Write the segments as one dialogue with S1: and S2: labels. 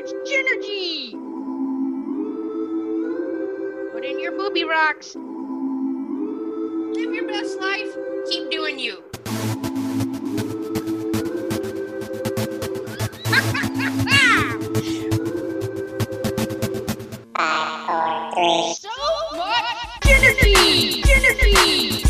S1: much energy. Put in your booby rocks. Live your best life. Keep doing you. so much. Energy. Energy.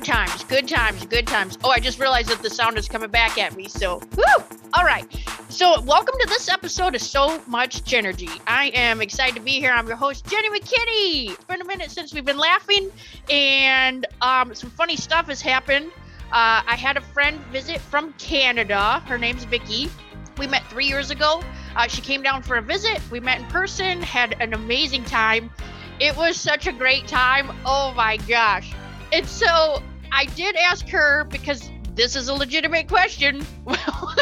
S1: Good times, good times, good times. Oh, I just realized that the sound is coming back at me. So, woo! All right. So, welcome to this episode of So Much Genergy. I am excited to be here. I'm your host, Jenny McKinney. It's been a minute since we've been laughing, and um, some funny stuff has happened. Uh, I had a friend visit from Canada. Her name's Vicky. We met three years ago. Uh, she came down for a visit. We met in person, had an amazing time. It was such a great time. Oh my gosh. And so I did ask her because this is a legitimate question. Well,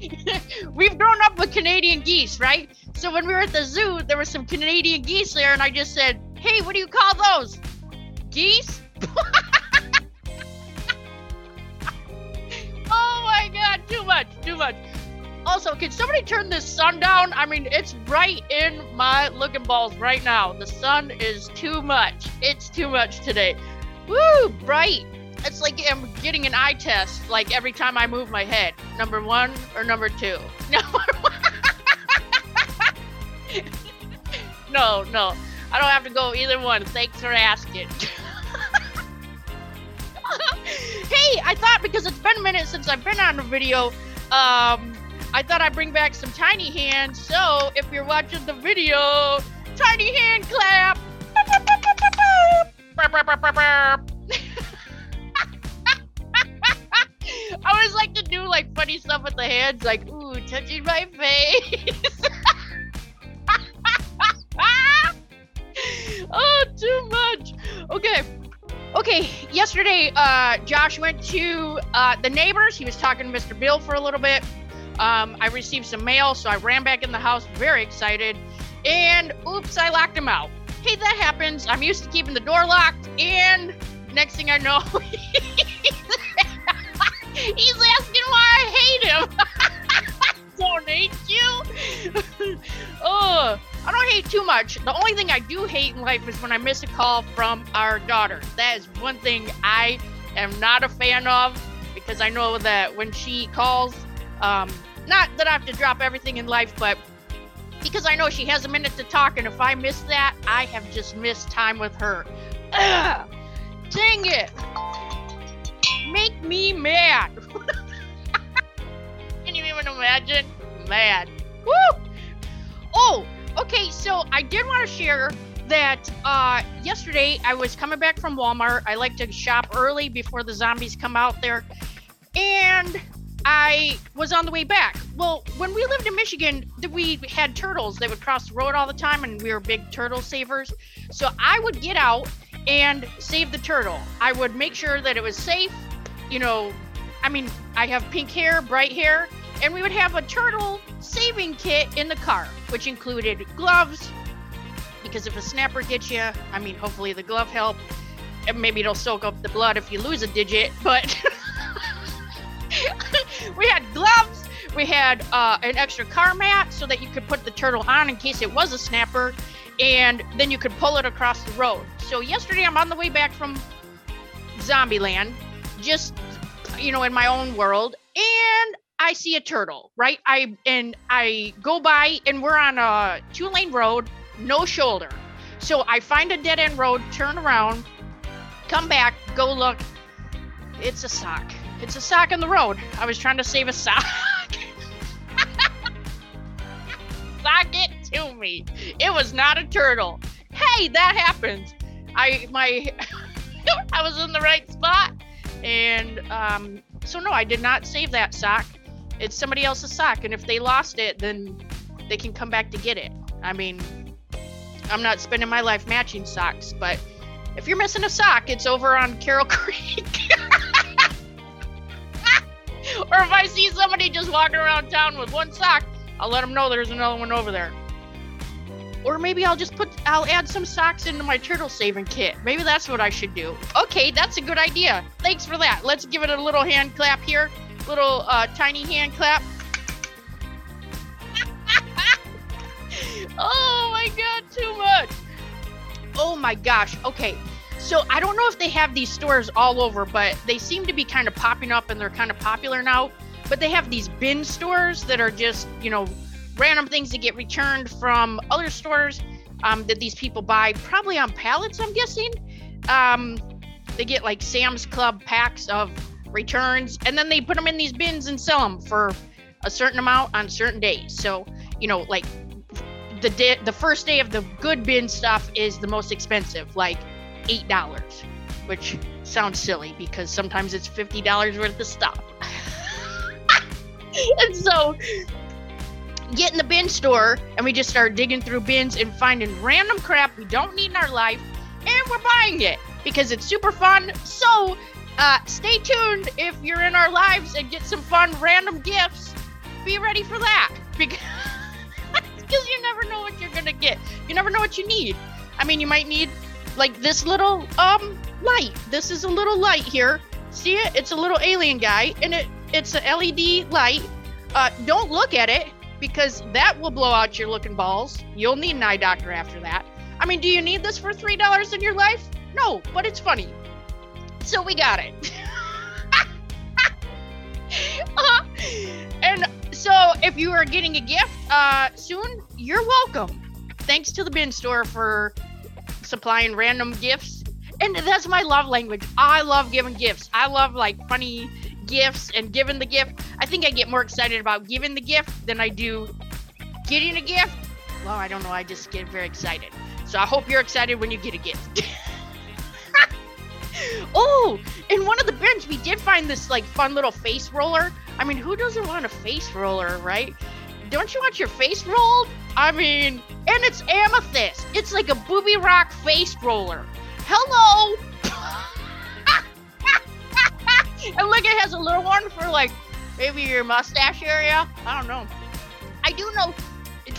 S1: we've grown up with Canadian geese, right? So when we were at the zoo, there were some Canadian geese there, and I just said, Hey, what do you call those? Geese? oh my god, too much, too much. Also, can somebody turn this sun down? I mean, it's right in my looking balls right now. The sun is too much. It's too much today. Woo, bright. It's like I'm getting an eye test like every time I move my head. Number one or number two? Number no, no. I don't have to go either one. Thanks for asking. hey, I thought because it's been a minute since I've been on a video, um, I thought I'd bring back some tiny hands. So if you're watching the video, tiny hand clap. stuff with the hands, like ooh, touching my face. oh, too much. Okay. Okay, yesterday, uh, Josh went to uh, the neighbors. He was talking to Mr. Bill for a little bit. Um, I received some mail, so I ran back in the house, very excited. And oops, I locked him out. Hey, that happens. I'm used to keeping the door locked, and next thing I know, he's asking why hate him. Don't hate you. oh, I don't hate too much. The only thing I do hate in life is when I miss a call from our daughter. That is one thing I am not a fan of because I know that when she calls, um, not that I have to drop everything in life, but because I know she has a minute to talk, and if I miss that, I have just missed time with her. Ugh, dang it! Make me mad. Even imagine? Mad. Woo! Oh, okay. So I did want to share that uh, yesterday I was coming back from Walmart. I like to shop early before the zombies come out there, and I was on the way back. Well, when we lived in Michigan, we had turtles that would cross the road all the time, and we were big turtle savers. So I would get out and save the turtle. I would make sure that it was safe. You know, I mean, I have pink hair, bright hair, and we would have a turtle saving kit in the car, which included gloves, because if a snapper gets you, I mean, hopefully the glove help. And maybe it'll soak up the blood if you lose a digit, but. we had gloves. We had uh, an extra car mat so that you could put the turtle on in case it was a snapper, and then you could pull it across the road. So yesterday, I'm on the way back from Zombieland, just you know, in my own world, and I see a turtle. Right, I and I go by, and we're on a two-lane road, no shoulder. So I find a dead-end road, turn around, come back, go look. It's a sock. It's a sock in the road. I was trying to save a sock. sock it to me. It was not a turtle. Hey, that happens. I my I was in the right spot, and um, so no, I did not save that sock. It's somebody else's sock, and if they lost it, then they can come back to get it. I mean, I'm not spending my life matching socks, but if you're missing a sock, it's over on Carroll Creek. or if I see somebody just walking around town with one sock, I'll let them know there's another one over there. Or maybe I'll just put, I'll add some socks into my turtle saving kit. Maybe that's what I should do. Okay, that's a good idea. Thanks for that. Let's give it a little hand clap here. Little uh, tiny hand clap. oh my god, too much. Oh my gosh. Okay. So I don't know if they have these stores all over, but they seem to be kind of popping up and they're kind of popular now. But they have these bin stores that are just, you know, random things that get returned from other stores um, that these people buy, probably on pallets, I'm guessing. Um, they get like Sam's Club packs of returns, and then they put them in these bins and sell them for a certain amount on certain days. So, you know, like the day, the first day of the good bin stuff is the most expensive, like eight dollars, which sounds silly because sometimes it's fifty dollars worth of stuff. and so get in the bin store and we just start digging through bins and finding random crap we don't need in our life and we're buying it because it's super fun. So uh, stay tuned if you're in our lives and get some fun random gifts. Be ready for that because you never know what you're gonna get. You never know what you need. I mean, you might need like this little um light. This is a little light here. See it? It's a little alien guy, and it it's a LED light. Uh, don't look at it because that will blow out your looking balls. You'll need an eye doctor after that. I mean, do you need this for three dollars in your life? No, but it's funny. So we got it. uh, and so if you are getting a gift uh, soon, you're welcome. Thanks to the bin store for supplying random gifts. And that's my love language. I love giving gifts. I love like funny gifts and giving the gift. I think I get more excited about giving the gift than I do getting a gift. Well, I don't know. I just get very excited. So I hope you're excited when you get a gift. oh, in one of the bins, we did find this like fun little face roller. I mean, who doesn't want a face roller, right? Don't you want your face rolled? I mean, and it's amethyst. It's like a booby rock face roller. Hello. and look, it has a little one for like maybe your mustache area. I don't know. I do know.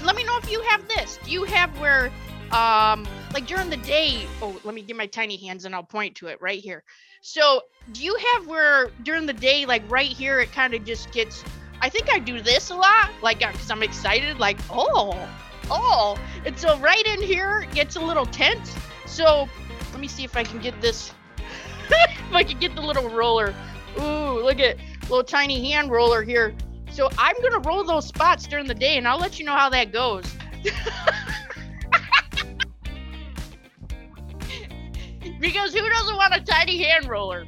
S1: Let me know if you have this. Do you have where, um, like during the day? Oh, let me get my tiny hands and I'll point to it right here. So, do you have where during the day, like right here, it kind of just gets? I think I do this a lot, like uh, because I'm excited, like oh, oh. And so right in here gets a little tense. So let me see if I can get this. if I can get the little roller Ooh, look at little tiny hand roller here. So I'm gonna roll those spots during the day, and I'll let you know how that goes. because who doesn't want a tiny hand roller?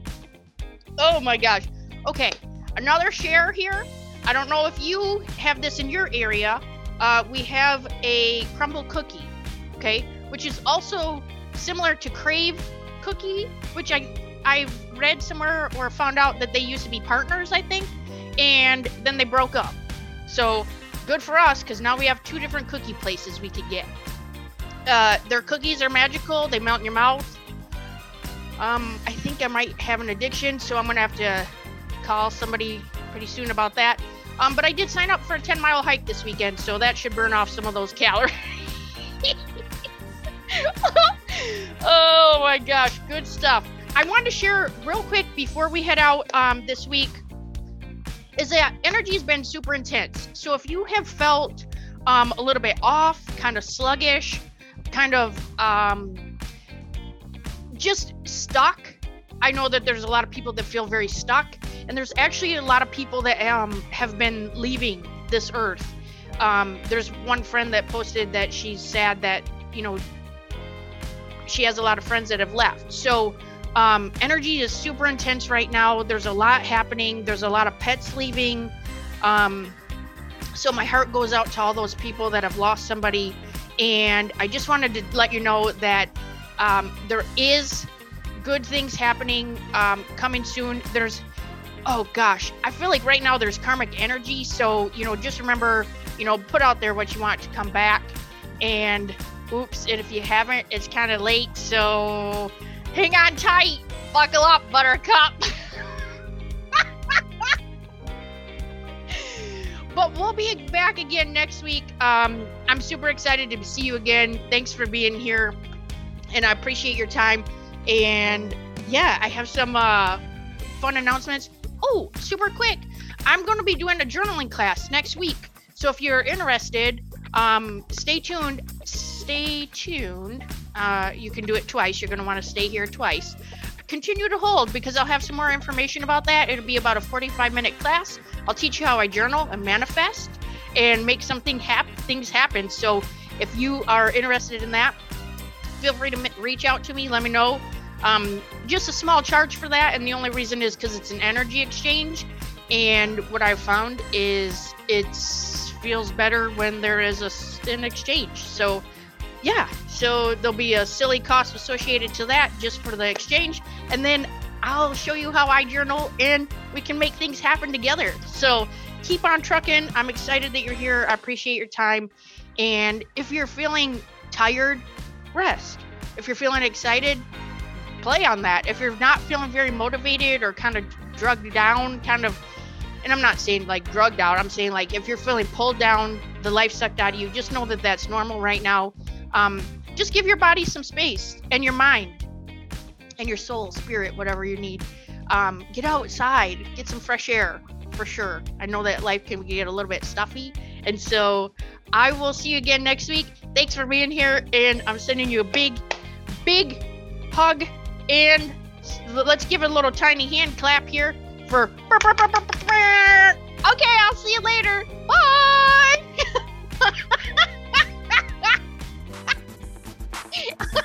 S1: Oh my gosh. Okay, another share here. I don't know if you have this in your area. Uh, we have a Crumbl cookie, okay, which is also similar to Crave cookie, which I I've read somewhere or found out that they used to be partners, I think, and then they broke up. So good for us because now we have two different cookie places we could get. Uh, their cookies are magical; they melt in your mouth. Um, I think I might have an addiction, so I'm gonna have to call somebody pretty soon about that. Um, but I did sign up for a 10 mile hike this weekend, so that should burn off some of those calories. oh my gosh, good stuff. I wanted to share real quick before we head out um, this week is that energy has been super intense. So if you have felt um, a little bit off, kind of sluggish, kind of um, just stuck, I know that there's a lot of people that feel very stuck, and there's actually a lot of people that um, have been leaving this earth. Um, there's one friend that posted that she's sad that you know she has a lot of friends that have left. So um, energy is super intense right now. There's a lot happening. There's a lot of pets leaving. Um, so my heart goes out to all those people that have lost somebody. And I just wanted to let you know that um, there is good things happening um, coming soon. There's, oh gosh, I feel like right now there's karmic energy. So, you know, just remember, you know, put out there what you want to come back. And Oops, and if you haven't, it's kind of late, so hang on tight. Buckle up, Buttercup. but we'll be back again next week. Um, I'm super excited to see you again. Thanks for being here, and I appreciate your time. And yeah, I have some uh, fun announcements. Oh, super quick! I'm going to be doing a journaling class next week. So if you're interested, um, stay tuned. Stay tuned. Uh, you can do it twice. You're going to want to stay here twice. Continue to hold because I'll have some more information about that. It'll be about a 45 minute class. I'll teach you how I journal and manifest and make something happen, things happen. So if you are interested in that, feel free to reach out to me. Let me know. Um, just a small charge for that, and the only reason is because it's an energy exchange. And what I've found is it feels better when there is a, an exchange. So, yeah, so there'll be a silly cost associated to that just for the exchange. And then I'll show you how I journal and we can make things happen together. So, keep on trucking. I'm excited that you're here. I appreciate your time. And if you're feeling tired, rest. If you're feeling excited, play on that. If you're not feeling very motivated or kind of drugged down, kind of and I'm not saying like drugged out. I'm saying like if you're feeling pulled down, the life sucked out of you, just know that that's normal right now. Um, just give your body some space and your mind and your soul, spirit, whatever you need. Um, get outside, get some fresh air for sure. I know that life can get a little bit stuffy. And so I will see you again next week. Thanks for being here. And I'm sending you a big, big hug. And let's give a little tiny hand clap here for. Okay, I'll see you later. Bye.